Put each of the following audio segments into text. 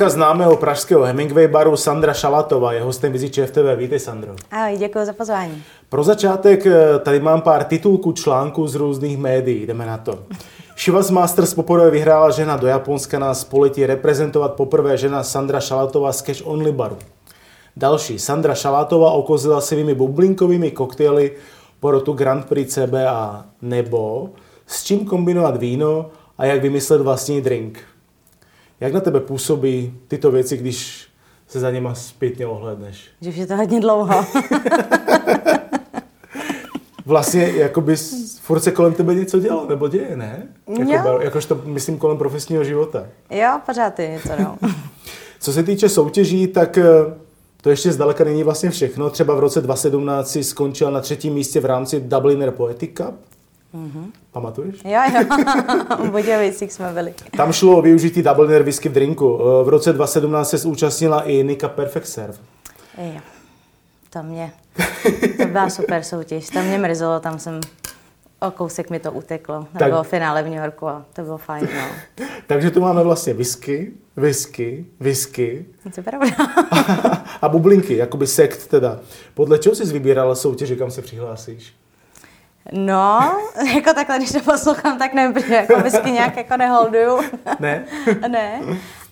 Barmanka známého pražského Hemingway baru Sandra Šalatová je hostem Vizi ČFTV. Vítej, Sandro. Ahoj, děkuji za pozvání. Pro začátek eh, tady mám pár titulků článků z různých médií. Jdeme na to. Shivas Masters poprvé vyhrála žena do Japonska na spoletí reprezentovat poprvé žena Sandra Šalatová z Cash Only baru. Další. Sandra Šalatová okozila svými bublinkovými koktejly porotu Grand Prix CBA. Nebo s čím kombinovat víno a jak vymyslet vlastní drink. Jak na tebe působí tyto věci, když se za něma zpětně ohledneš? Že je to hodně dlouho. vlastně jakoby furt se kolem tebe něco dělo, nebo děje, ne? Jako, jo. Jakož to myslím kolem profesního života. Jo, pořád je něco, no. Co se týče soutěží, tak eh, to ještě zdaleka není vlastně všechno. Třeba v roce 2017 si skončila na třetím místě v rámci Dubliner Poetic Cup. Mm-hmm. Pamatuješ? Jo, jo. v Budějovicích jsme byli. Tam šlo o využití Dubliner whisky v drinku. Eh, v roce 2017 se zúčastnila i Nika Perfect Serve. Jo. To mě, to byla super soutěž. Tam mě mrzelo, tam jsem o kousek mi to uteklo. Tak, bylo finále v New Yorku a to bylo fajn. No. Takže tu máme vlastně whisky, whisky, whisky. To je pravda. a bublinky, jakoby sekt teda. Podle čeho jsi vybírala soutěže, kam se přihlásíš? No, jako takhle, když to poslouchám, tak nevím, protože jako whisky nějak jako neholduju. Ne? ne.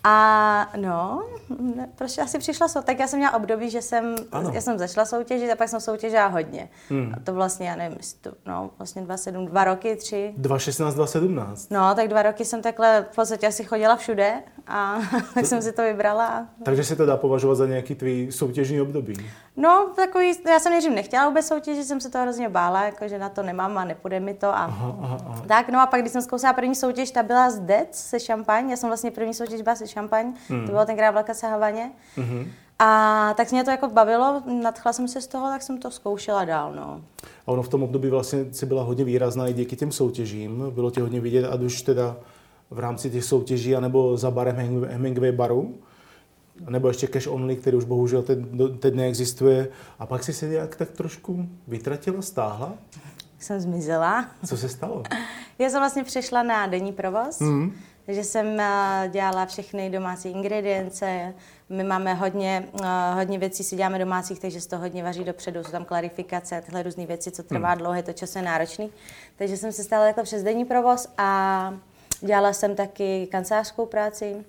A no, ne, prostě asi přišla soutěž. Tak já jsem měla období, že jsem, ano. já jsem začala soutěžit a pak jsem soutěžila hodně. Hmm. A to vlastně, já nevím, to, no, vlastně dva, sedm, dva roky, tři. 2016, 2017. No, tak dva roky jsem takhle v podstatě asi chodila všude a tak jsem si to vybrala. Takže se to dá považovat za nějaký tvý soutěžní období? No, takový, já jsem nejdřív nechtěla vůbec soutěžit, jsem se to hrozně bála, jako, že na to nemám a nepůjde mi to. A... Aha, aha, aha. Tak, no a pak, když jsem zkousala první soutěž, ta byla z Dec se šampaň, já jsem vlastně první soutěž byla se šampaň, hmm. to bylo tenkrát v se Havaně. Hmm. A tak mě to jako bavilo, nadchla jsem se z toho, tak jsem to zkoušela dál, no. A ono v tom období vlastně si byla hodně výrazná i díky těm soutěžím, bylo tě hodně vidět, a už teda v rámci těch soutěží, anebo za barem Hemingway baru nebo ještě cash only, který už bohužel teď, teď neexistuje. A pak si se nějak tak trošku vytratila, stáhla? Jsem zmizela. Co se stalo? Já jsem vlastně přešla na denní provoz, mm. takže jsem eh, dělala všechny domácí ingredience. My máme hodně, eh, hodně věcí, si děláme domácích, takže se to hodně vaří dopředu. Jsou tam klarifikace, tyhle různé věci, co trvá mm. dlouho, je to časově náročný. Takže jsem se stala jako přes denní provoz a dělala jsem taky kancelářskou práci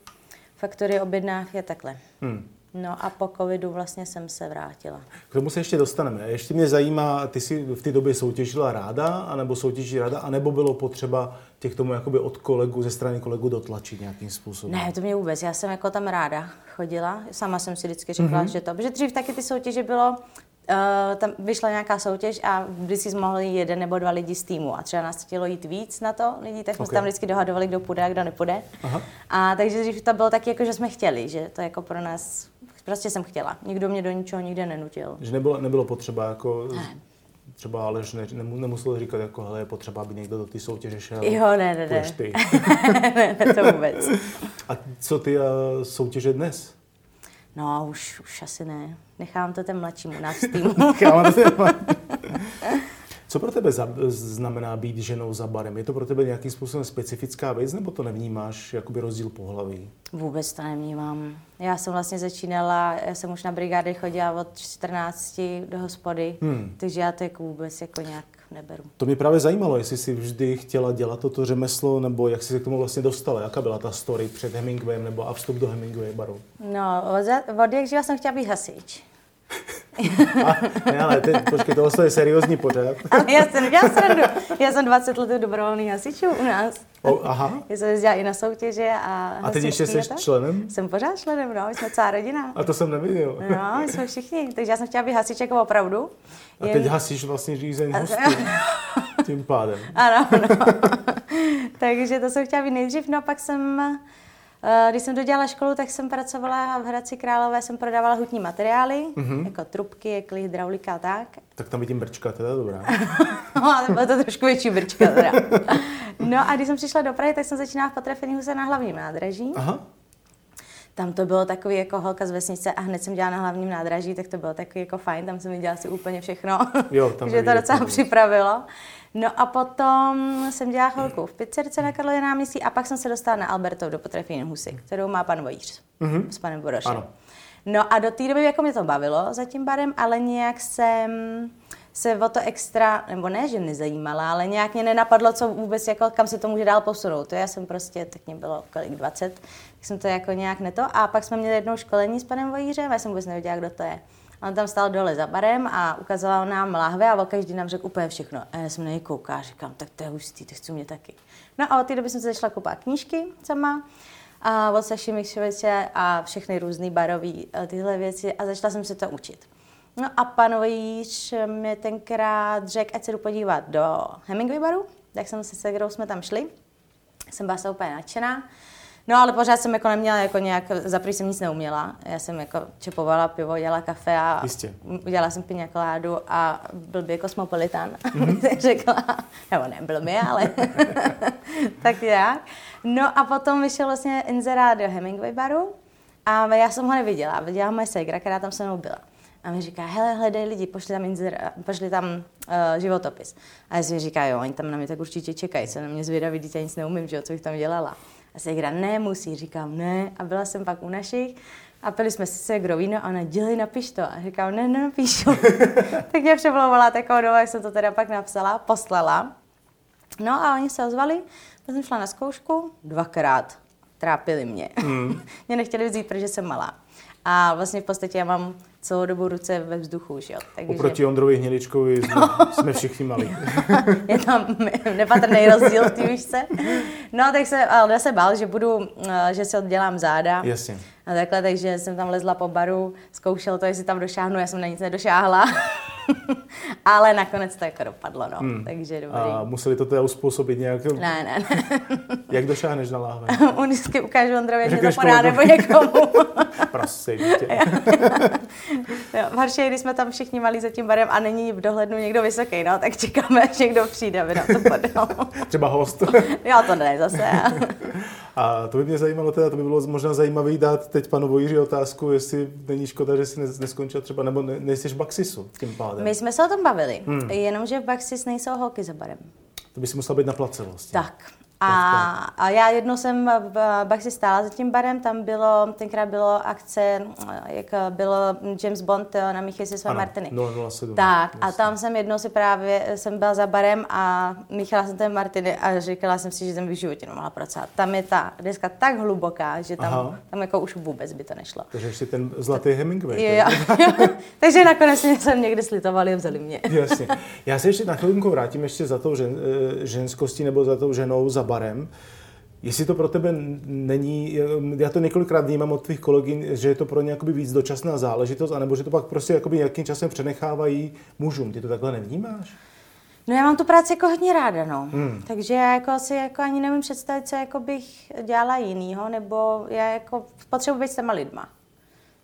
faktory objednávky a takhle. Hmm. No a po covidu vlastně jsem se vrátila. K tomu se ještě dostaneme. Ještě mě zajímá, ty jsi v té době soutěžila ráda, anebo soutěží ráda, anebo bylo potřeba tě k tomu jakoby od kolegu, ze strany kolegu dotlačit nějakým způsobem? Ne, to mě vůbec. Já jsem jako tam ráda chodila. Sama jsem si vždycky řekla, mm-hmm. že to. Protože dřív taky ty soutěže bylo, Uh, tam vyšla nějaká soutěž a vždycky jsme mohli jeden nebo dva lidi z týmu. A třeba nás chtělo jít víc na to lidí, tak jsme okay. tam vždycky dohadovali, kdo půjde a kdo nepůjde. Aha. A takže dřív to bylo taky, jako, že jsme chtěli, že to jako pro nás, prostě jsem chtěla. Nikdo mě do ničeho nikde nenutil. Že nebylo, nebylo potřeba jako ne. třeba Aleš ne, nemusel říkat, jako hele, je potřeba, aby někdo do té soutěže šel. Jo, ne, ne, ne. Ty. ne, ne, to vůbec. A co ty uh, soutěže dnes? No, už, už asi ne. Nechám to ten mladšímu nás týmu. Co pro tebe znamená být ženou za barem? Je to pro tebe nějakým způsobem specifická věc, nebo to nevnímáš jakoby rozdíl pohlaví? Vůbec to nevnímám. Já jsem vlastně začínala, já jsem už na brigády chodila od 14 do hospody, hmm. takže já to jako vůbec jako nějak neberu. To mě právě zajímalo, jestli jsi vždy chtěla dělat toto řemeslo, nebo jak jsi se k tomu vlastně dostala, jaká byla ta story před Hemingwayem nebo a vstup do Hemingway baru? No, od, od jak jsem chtěla být hasič. A, ne, ale teď, počkej, tohle je seriózní pořád. ale já jsem nedělala srandu. Já jsem 20 let dobrovolný hasičů u nás. O, aha. Já jsem jezdila i na soutěže a A teď ještě jsi členem? Jsem pořád členem, no, jsme celá rodina. A to jsem neviděl. No, my jsme všichni, takže já jsem chtěla být hasič jako opravdu. A jen... teď hasíš vlastně řízení hostů. Tím pádem. Ano, no. takže to jsem chtěla být nejdřív, no a pak jsem Když jsem dodělala školu, tak jsem pracovala v Hradci Králové, jsem prodávala hutní materiály, mm-hmm. jako trubky, jekly, hydraulika a tak. Tak tam vidím brčka, teda dobrá. No, ale bylo to trošku větší brčka teda. No a když jsem přišla do Prahy, tak jsem začínala v Patrefenihuse na hlavním nádraží. Aha. Tam to bylo takový jako holka z vesnice a hned jsem dělala na hlavním nádraží, tak to bylo takový jako fajn, tam jsem viděla si úplně všechno. Jo, tam Takže to docela připravilo. No a potom jsem dělala chvilku v pizzerce na Karlově náměstí a pak jsem se dostala na Albertov do Potrefín husy, kterou má pan Vojíř mm-hmm. s panem Borošem. Ano. No a do té doby jako mě to bavilo za tím barem, ale nějak jsem se o to extra, nebo ne, že nezajímala, ale nějak mě nenapadlo, co vůbec, jako, kam se to může dál posunout. To já jsem prostě, tak mě bylo kolik, 20, tak jsem to jako nějak neto. A pak jsme měli jednou školení s panem Vojířem, já jsem vůbec nevěděla, kdo to je. On tam stál dole za barem a ukazoval nám láhve a každý nám řekl úplně všechno. A já jsem na něj koukala a říkám, tak to je hustý, to chci mě taky. No a od té doby jsem se začala kupovat knížky sama a od Saši Mikšoviče a všechny různé barové tyhle věci a začala jsem se to učit. No a pan Vojíř mě tenkrát řekl, ať se jdu podívat do Hemingway baru, tak jsem se se kterou jsme tam šli. Jsem byla úplně nadšená. No ale pořád jsem jako neměla jako nějak, za prvý jsem nic neuměla. Já jsem jako čepovala pivo, dělala kafe a Jistě. udělala jsem piňakoládu a byl by kosmopolitan, mm-hmm. řekla. Nebo ne, byl mi, ale tak jak. No a potom vyšel vlastně inzerát do Hemingway baru a já jsem ho neviděla. Viděla moje segra, která tam se mnou byla. A mi říká, hele, hledej lidi, pošli tam, inzer, pošli tam uh, životopis. A já si říká, jo, oni tam na mě tak určitě čekají, se na mě zvědaví, já nic neumím, že jo, co bych tam dělala. A segra, ne, musí, říkám, ne. A byla jsem pak u našich a pili jsme si segrou víno a ona, dělej, napiš to. A říkám, ne, nenapíšu. tak mě převolovala takovou dobu, jak jsem to teda pak napsala, poslala. No a oni se ozvali, tak jsem šla na zkoušku dvakrát. Trápili mě. Mm. mě nechtěli vzít, protože jsem malá. A vlastně v podstatě já mám celou dobu ruce ve vzduchu, že jo. Takže... Oproti Ondrovi Hniličkovi jsme, jsme všichni malí. je tam nepatrný rozdíl v té výšce. No, tak se, ale já se bál, že budu, eh, že se oddělám záda. Jasně. A takhle, takže jsem tam lezla po baru, zkoušel to, jestli tam došáhnu, já jsem na nic nedošáhla. ale nakonec to jako dopadlo, no. Hmm. Takže dobrý. A museli to teda uspůsobit nějak? Ne, ne, ne. Jak došáhneš na láhve? On vždycky ukážu Ondrovi, Řekneš to podá, nebo někomu. Prosím tě. jo, v Harši, když jsme tam všichni malí za tím barem a není v dohlednu někdo vysoký, no, tak čekáme, až někdo přijde, aby nám to podal. Třeba host. jo, to ne, zase. A to by mě zajímalo teda, to by bylo možná zajímavé dát teď panu Vojíři otázku, jestli není škoda, že si nes- neskončil třeba, nebo ne, nejsi v Baxisu tím pádem. My jsme se o tom bavili, hmm. jenomže v Baxis nejsou holky za barem. To by si musela být na place vlastně. Tak. A, a já jednou jsem v Baxi stála za tím barem, tam bylo, tenkrát bylo akce, jak bylo James Bond na Michy se své Martiny. 007. Tak, a tam jsem jednou si právě, jsem byla za barem a míchala jsem ten Martiny a říkala jsem si, že jsem v životě nemohla pracovat. Tam je ta deska tak hluboká, že tam, Aha. tam jako už vůbec by to nešlo. Takže ještě ten zlatý Hemingway. Jo, jo. Takže nakonec jsem někdy slitovali a vzali mě. Jasně. Já se ještě na chvilku vrátím ještě za tou žen, eh, ženskostí nebo za tou ženou za barem. Jestli to pro tebe není, já to několikrát vnímám od tvých kolegyň, že je to pro ně jakoby víc dočasná záležitost, anebo že to pak prostě jakoby nějakým časem přenechávají mužům. Ty to takhle nevnímáš? No já mám tu práci jako hodně ráda, no. Hmm. Takže já jako si jako ani nevím představit, co jako bych dělala jinýho, nebo já jako potřebuji být s těma lidma.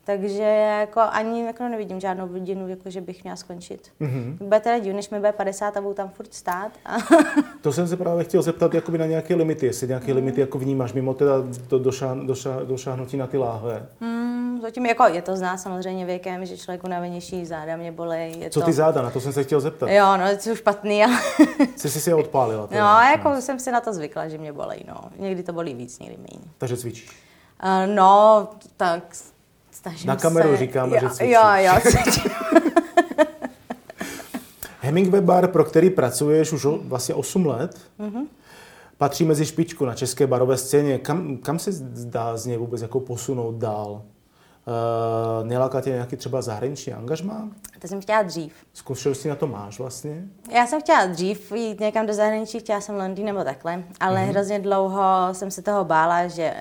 Takže jako ani jako nevidím žádnou vidinu, jako že bych měla skončit. Mm-hmm. Bude teda divný, než mi bude 50 a budu tam furt stát. A To jsem se právě chtěl zeptat jakoby na nějaké limity, jestli nějaké limity jako vnímáš, mimo teda to došá, došá, došáhnutí na ty láhve. hmm, zatím jako je to zná samozřejmě věkem, že člověk unavenější záda mě bolej. Je Co to... ty záda, na to jsem se chtěl zeptat. Jo, no, to je špatný, ale... Jsi si si je odpálila. no, teda. jako jsem si na to zvykla, že mě bolej, no. Někdy to bolí víc, někdy méně. Takže cvičíš. Uh, no, tak snažím Na kameru se. říkáme, jo, že cvičíš. Jo, jo, cvičím. Hemingway bar, pro který pracuješ už vlastně 8 let, mm-hmm. patří mezi špičku na české barové scéně. Kam, kam se zdá z něj vůbec jako posunout dál? Uh, neláká tě nějaký třeba zahraniční angažmá? To jsem chtěla dřív. Zkušenosti na to máš vlastně? Já jsem chtěla dřív jít někam do zahraničí, chtěla jsem Londýn nebo takhle, ale mm-hmm. hrozně dlouho jsem se toho bála, že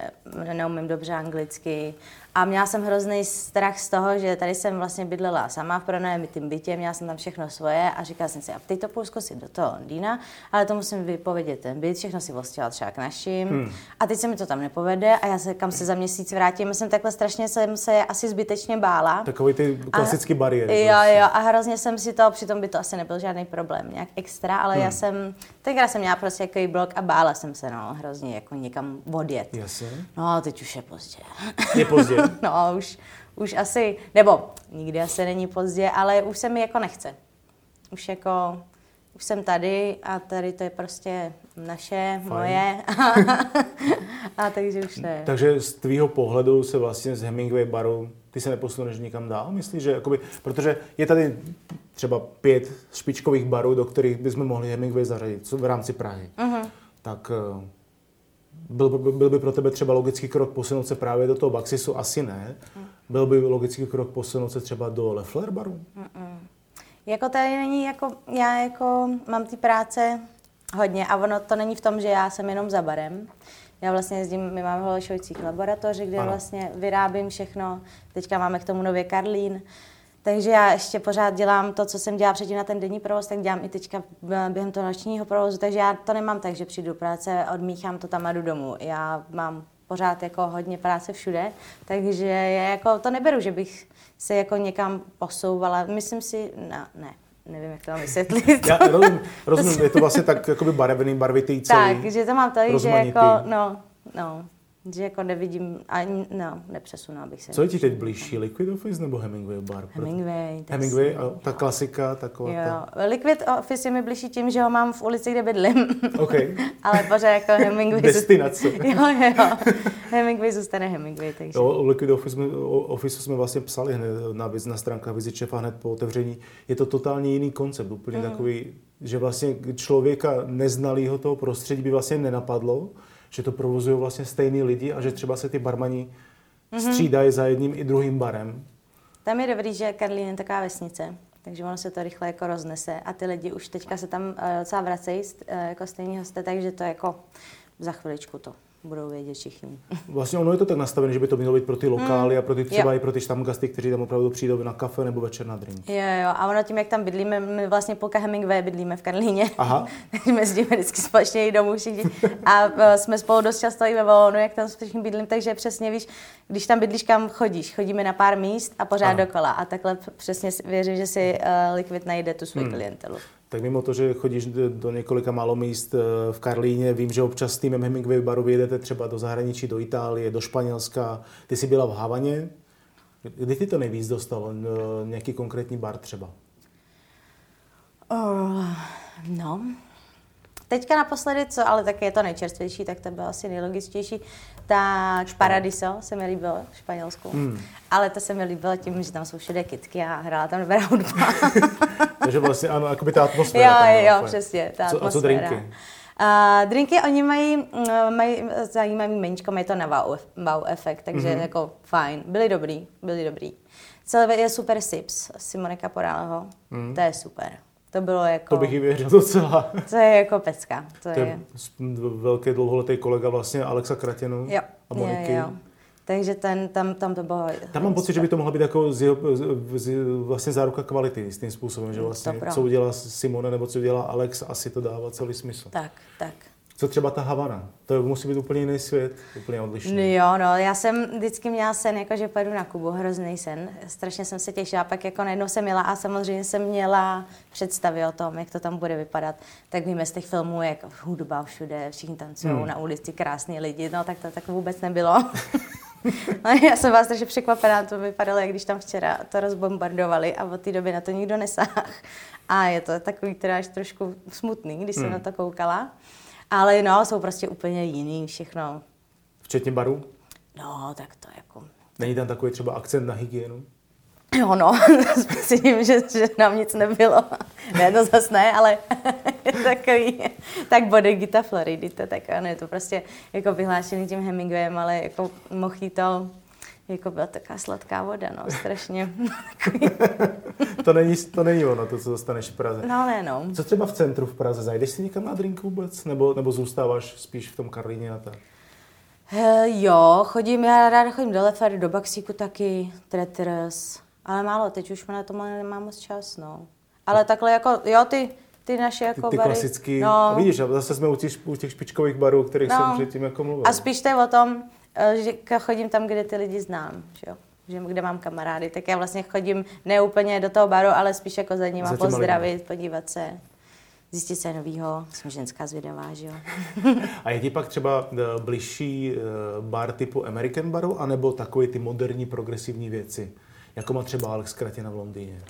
neumím dobře anglicky a měla jsem hrozný strach z toho, že tady jsem vlastně bydlela sama v pronajmitým bytě, měla jsem tam všechno svoje a říkala jsem si, a teď to půjdu zkusit do toho Londýna, ale to musím vypovědět ten byt, všechno si vlastila třeba k našim. Hmm. A teď se mi to tam nepovede a já se kam se za měsíc vrátím. Jsem takhle strašně jsem se asi zbytečně bála. Takový ty klasický bariéry. Jo, vlastně. jo, a hrozně jsem si to, přitom by to asi nebyl žádný problém, nějak extra, ale hmm. já jsem, tenkrát jsem měla prostě takový blok a bála jsem se, no, hrozně jako někam odjet. Jasně. No, teď už je pozdě. Je pozdě. no, už, už asi, nebo nikdy asi není pozdě, ale už se mi jako nechce. Už jako, už jsem tady a tady to je prostě naše, Fajn. moje. a takže už ne. Takže z tvýho pohledu se vlastně z Hemingway baru ty se neposuneš nikam dál? Myslíš, že jakoby, protože je tady třeba pět špičkových barů, do kterých bychom mohli Hemingway zařadit v rámci Prahy. Uh-huh. Tak eh, byl, byl, by pro tebe třeba logický krok posunout se právě do toho Baxisu? Asi ne. Byl by logický krok posunout se třeba do Leffler baru? Mm-mm. Jako tady není, jako, já jako mám ty práce hodně a ono to není v tom, že já jsem jenom za barem. Já vlastně jezdím, my máme v Holešovicích laboratoři, kde ano. vlastně vyrábím všechno. Teďka máme k tomu nově Karlín. Takže já ještě pořád dělám to, co jsem dělala předtím na ten denní provoz, tak dělám i teďka během toho nočního provozu, takže já to nemám tak, že přijdu do práce, odmíchám to tam a jdu domů. Já mám pořád jako hodně práce všude, takže je jako, to neberu, že bych se jako někam posouvala. Myslím si, no, ne, nevím, jak to mám vysvětlit. Já rozumím, rozumím je to vlastně tak jakoby barevný, barvitý celý. Tak, že to mám tady, že jako, no, no, že jako nevidím, ani, no, nepřesunu, abych se... Co je ti teď blížší, Liquid Office nebo Hemingway bar? Hemingway. Hemingway, a ta klasika, taková jo. Ta... Liquid Office je mi blížší tím, že ho mám v ulici, kde bydlím. Okay. Ale pořád jako Hemingway... Destinace. jo, jo. Hemingway zůstane Hemingway, takže... Jo, Liquid Office, Office jsme vlastně psali hned na, na stránkách Vizičefa hned po otevření. Je to totálně jiný koncept, úplně mm. takový, že vlastně člověka neznalého toho prostředí by vlastně nenapadlo, že to provozují vlastně stejný lidi a že třeba se ty barmani mm-hmm. střídají za jedním i druhým barem. Tam je dobrý, že Karlín je taková vesnice, takže ono se to rychle jako roznese a ty lidi už teďka se tam uh, docela vracejí uh, jako stejní hosté, takže to jako za chviličku to budou vědět všichni. Vlastně ono je to tak nastavené, že by to mělo být pro ty lokály mm. a pro ty třeba jo. i pro ty štamgasty, kteří tam opravdu přijdou na kafe nebo večer na drink. Jo, jo, a ono tím, jak tam bydlíme, my vlastně půlka Hemingway bydlíme v Karlíně. Aha. Takže my jezdíme vždycky společně i domů všichni. A e, jsme spolu dost často i ve Volonu, jak tam všichni bydlím, takže přesně víš, když tam bydlíš, kam chodíš. Chodíme na pár míst a pořád ano. dokola. A takhle přesně věřím, že si uh, Liquid najde tu svou hmm. klientelu. Tak mimo to, že chodíš do několika málo míst eh, v Karlíně, vím, že občas s týmem Hemingway baru vyjedete třeba do zahraničí, do Itálie, do Španělska. Ty jsi byla v Havaně. Kdy ty to nejvíc dostalo? Eh, nějaký konkrétní bar třeba? Uh, no, Teďka naposledy, co ale tak je to nejčerstvější, tak to bylo asi nejlogičtější, tak Paradiso se mi líbilo v Španělsku. Hmm. Ale to se mi líbilo tím, že tam jsou všude kitky a hrála tam dobrá hudba. Takže vlastně ano, jakoby ta atmosféra. Jo, jo, přesně, ta co, atmosféra. A co drinky? Uh, drinky oni mají, mm, mají zajímavý meničko, mají to na wow, wow efekt, takže mm-hmm. jako fajn. Byli dobrý, byli dobrý. Celé je super Sips, Simone Caporaleho, mm. to je super. To bylo jako... To bych ji věřil docela. To je jako pecka. To, to je, je velký dlouholetý kolega vlastně Alexa Kratěnu jo. a Moniky. Jo, jo. Takže ten, tam, tam to bylo... Tam mám pocit, že by to mohla být jako z, z, vlastně záruka kvality s tím způsobem, že vlastně co udělá Simone nebo co udělá Alex, asi to dává celý smysl. Tak, tak. Co třeba ta Havana? To musí být úplně jiný svět, úplně odlišný. No jo, no, já jsem vždycky měla sen, jako že pojedu na Kubu, hrozný sen. Strašně jsem se těšila, pak jako najednou jsem měla a samozřejmě jsem měla představy o tom, jak to tam bude vypadat. Tak víme z těch filmů, jak hudba všude, všichni tancují hmm. na ulici, krásní lidi, no tak to tak vůbec nebylo. no, já jsem vás strašně překvapená, to vypadalo, jak když tam včera to rozbombardovali a od té doby na to nikdo nesáh. A je to takový teda až trošku smutný, když jsem hmm. na to koukala. Ale no, jsou prostě úplně jiný všechno. Včetně barů? No, tak to jako... Není tam takový třeba akcent na hygienu? Jo, no, myslím, že, že nám nic nebylo. Ne, to zase ne, ale takový, tak Bodegita Floridy, to tak, ano, je to prostě jako vyhlášený tím Hemingwayem, ale jako mochý to jako byla taková sladká voda, no, strašně. to, není, to není ono, to, co dostaneš v Praze. No ne, no. Co třeba v centru v Praze? Zajdeš si někam na drink vůbec? Nebo, nebo zůstáváš spíš v tom Karlíně a tak? He, jo, chodím, já ráda chodím do Lefer, do Baxíku taky, Tretters, ale málo, teď už na to nemám moc čas, no. Ale takhle jako, jo, ty, ty naše jako ty, ty bary. klasický, No. vidíš, a zase jsme u těch, u těch špičkových barů, o kterých No. jsem předtím jako mluvil. A spíš to je o tom, že k- chodím tam, kde ty lidi znám, že jo. Že, kde mám kamarády, tak já vlastně chodím ne úplně do toho baru, ale spíš jako za nima Za těma pozdravit, podívat se, zjistit se novýho. Jsem ženská zvědavá, že jo. A je ti pak třeba eh, bližší eh, bar typu American baru, anebo takový ty moderní progresivní věci, jako má třeba Alex Kratěna v Londýně?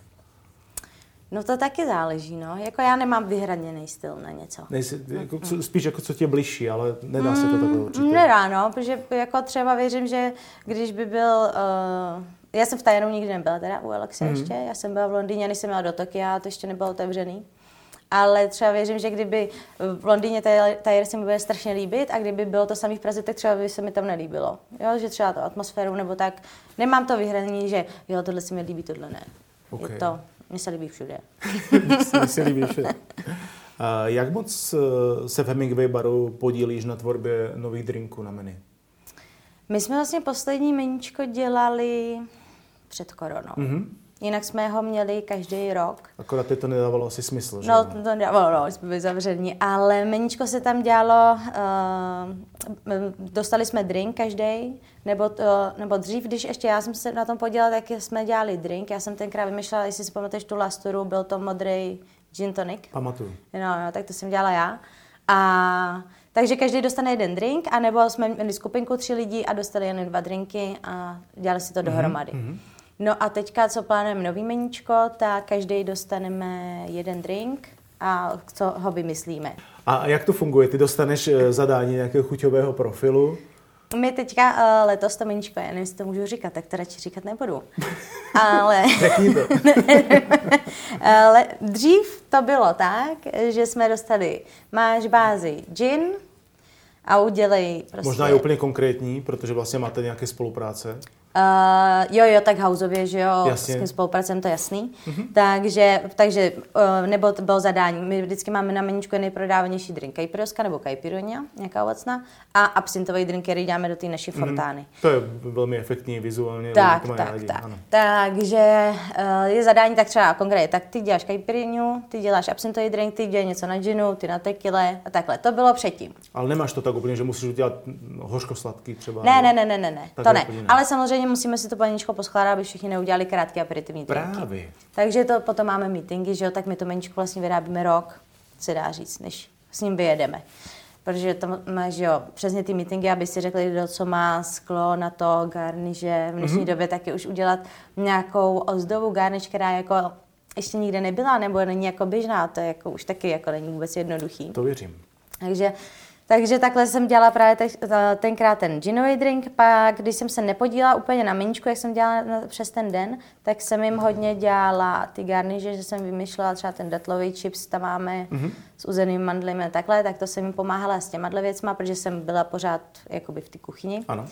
No to taky záleží, no. Jako já nemám vyhraněný styl na něco. Nejsi, jako, co, spíš jako co tě je bližší, ale nedá se to takhle určitě. Nedá, no, protože jako třeba věřím, že když by byl... Uh, já jsem v Tajanu nikdy nebyla teda u Alexe mm. ještě, já jsem byla v Londýně, než jsem měla do Tokia, to ještě nebylo otevřený. Ale třeba věřím, že kdyby v Londýně Tajer se mi bude strašně líbit a kdyby bylo to samý v Praze, tak třeba by se mi tam nelíbilo. Jo, že třeba to atmosféru nebo tak. Nemám to vyhranění, že jo, tohle se mi líbí, tohle ne. Ok. Je to, mně se líbí všude. Mně se líbí všude. A jak moc eh, se v Hemingway baru podílíš na tvorbě nových drinků na menu? My jsme vlastně poslední meníčko dělali před koronou. Mm-hmm. Jinak jsme ho měli každý rok. Akorát teď to nedávalo asi smysl, že? No, to to dávalo, no, jsme byli zavření, ale meníčko se tam dělalo, uh, dostali jsme drink každý, nebo, to, nebo dřív, když ještě já jsem se na tom podělala, tak jsme dělali drink. Já jsem tenkrát vymýšlela, jestli si pamatuješ tu lasturu, byl to modrý gin tonic. Pamatuju. No, no, tak to jsem dělala já. A takže každý dostane jeden drink, anebo jsme měli skupinku tři lidí a dostali jen dva drinky a dělali si to dohromady. Mm-hmm. No a teďka, co plánujeme nový meníčko, tak každý dostaneme jeden drink a co ho vymyslíme. A jak to funguje? Ty dostaneš eh, zadání nějakého chuťového profilu, My teďka uh, letos to meníčko, já nevím, jestli to můžu říkat, tak to radši říkat nebudu. Ale... řekni to. Ale dřív to bylo tak, že jsme dostali, máš bázi gin a udělej prostě... Možná je úplně konkrétní, protože vlastně máte nějaké spolupráce. Uh, jo, jo, tak houseově, že jo, Jasně. s tím spolupracujeme, to je jasný. Mm-hmm. Takže, takže uh, nebo to bylo zadání. My vždycky máme na meníčku nejprodávanější drink kajpiroska nebo kajpironia, nějaká ovocná, a absintový drink, který dáme do té naší fontány. To je velmi efektní vizuálně. Tak, tak, rádi, tak. ano. Takže uh, je zadání tak třeba konkrétně, tak ty děláš kajpirinu, ty děláš absintový drink, ty děláš něco na ginu, ty na tequile a takhle. To bylo předtím. Ale nemáš to tak úplně, že musíš udělat hořko-sladký třeba. Ne, ne, ne, ne, ne, ne. To ne. ne. Ale samozřejmě musíme si to paníčko poskládat, aby všichni neudělali krátké aperitivní drinky. Právě. Takže to potom máme meetingy, že jo, tak my to meníčko vlastně vyrábíme rok, se dá říct, než s ním vyjedeme. Protože to má, že jo, přesně ty meetingy, aby si řekli, kdo co má sklo na to, garniže, v dnešní mm-hmm. době taky už udělat nějakou ozdobu garniš, která jako ještě nikde nebyla, nebo není jako běžná, to je jako už taky jako není vůbec jednoduchý. To věřím. Takže, takže takhle jsem dělala právě te, tenkrát ten ginový drink, pak když jsem se nepodílela úplně na meníčku, jak jsem dělala na, přes ten den, tak jsem jim hodně dělala ty garniže, že jsem vymýšlela třeba ten datlový chips, tam máme mm-hmm. s uzenými mandlemi a takhle, tak to jsem jim pomáhala s těma věcma, protože jsem byla pořád jakoby v té kuchyni. Ano.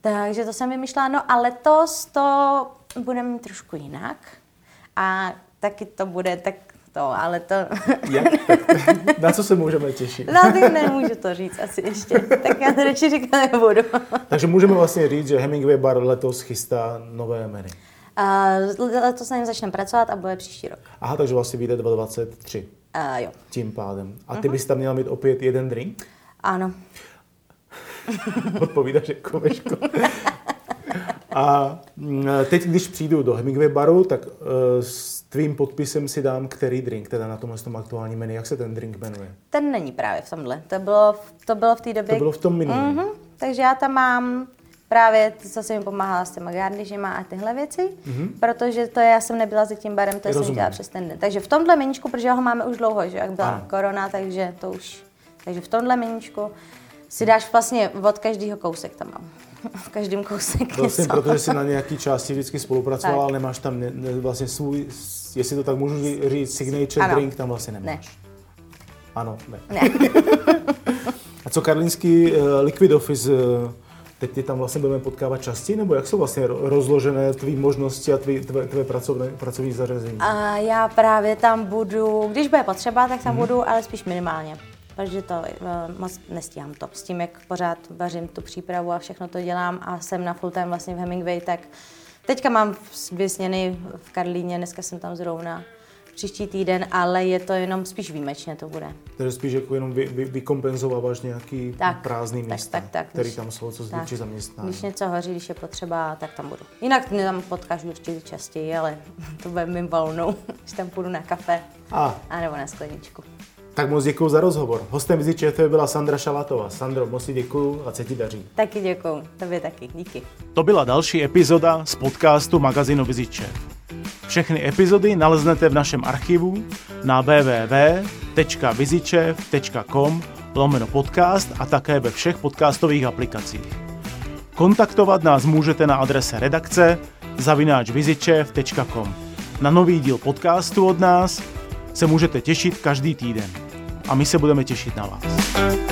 Takže to jsem vymýšlela. No a letos to budeme mít trošku jinak. A taky to bude tak to, ale to... Jak? Tak, na co se můžeme těšit? No, tak nemůžu to říct asi ještě. Tak já to radši říkat nebudu. Takže můžeme vlastně říct, že Hemingway Bar letos chystá nové menu. A letos na něm začneme pracovat a bude příští rok. Aha, takže vlastně vyjde 2023 A jo, tím pádem. A ty bys tam měla mít opět jeden drink? ano. Odpovídáš jako Veško. A teď, když přijdu do Hemingway baru, tak uh, tvým podpisem si dám který drink, teda na tomhle tom aktuální menu. Jak se ten drink jmenuje? Ten není právě v tomhle. To bylo, v- to bylo v té době... To bylo v tom minulém. Mhm, takže já tam mám právě to, co jsem mi pomáhala s těma garnižima a tyhle věci, mm-hmm. protože to já jsem nebyla za tím barem, to jsem Rozumím. dělala přes ten den. Takže v tomhle meničku, protože ho máme už dlouho, že jak byla Ano. korona, takže to už, takže v tomhle meničku si dáš vlastně od každého kousek tam mám. V každém kousek Vlastně, něco. protože jsi na nějaký části vždycky spolupracoval, Tak. ale nemáš tam ne, ne, vlastně svůj, jestli to tak můžu ří- říct, signature Ano. drink tam vlastně nemáš. Ano, ne. Ne. A co karlínský uh, Liquid Office uh, teď ty tam vlastně budeme potkávat častěji, nebo jak jsou vlastně rozložené tvé možnosti a tvé, tvé, tvé pracovné, pracovní zařazení? A já právě tam budu, když bude potřeba, tak tam hmm. budu, ale spíš minimálně protože to uh, moc nestíhám to. S tím, jak pořád vařím tu přípravu a všechno to dělám a jsem na full time vlastně v Hemingway, tak teďka mám dvě směny v Karlíně, dneska jsem tam zrovna příští týden, ale je to jenom spíš výjimečně to bude. Takže spíš jako jenom vy, vy, vykompenzováváš nějaký tak, prázdný tak, místa, tak, tak, který tam jsou, co se týče zaměstnání. Když něco hoří, když je potřeba, tak tam budu. Jinak mě tam potkáš určitě častěji, ale to bude mým volnou, když tam půjdu na kafe a. a nebo na skleničku. Tak moc děkuji za rozhovor. Hostem Vizi ČT byla Sandra Šalatová. Sandro, moc si děkuji a se ti daří. Taky děkuji, tobě taky, díky. To byla další epizoda z podcastu magazínu Viziče. Všechny epizody naleznete v našem archivu na www.vizičev.com lomeno podcast a také ve všech podcastových aplikacích. Kontaktovat nás můžete na adrese redakce zavináčvizičev.com. Na nový díl podcastu od nás se můžete těšit každý týden a my se budeme těšit na vás.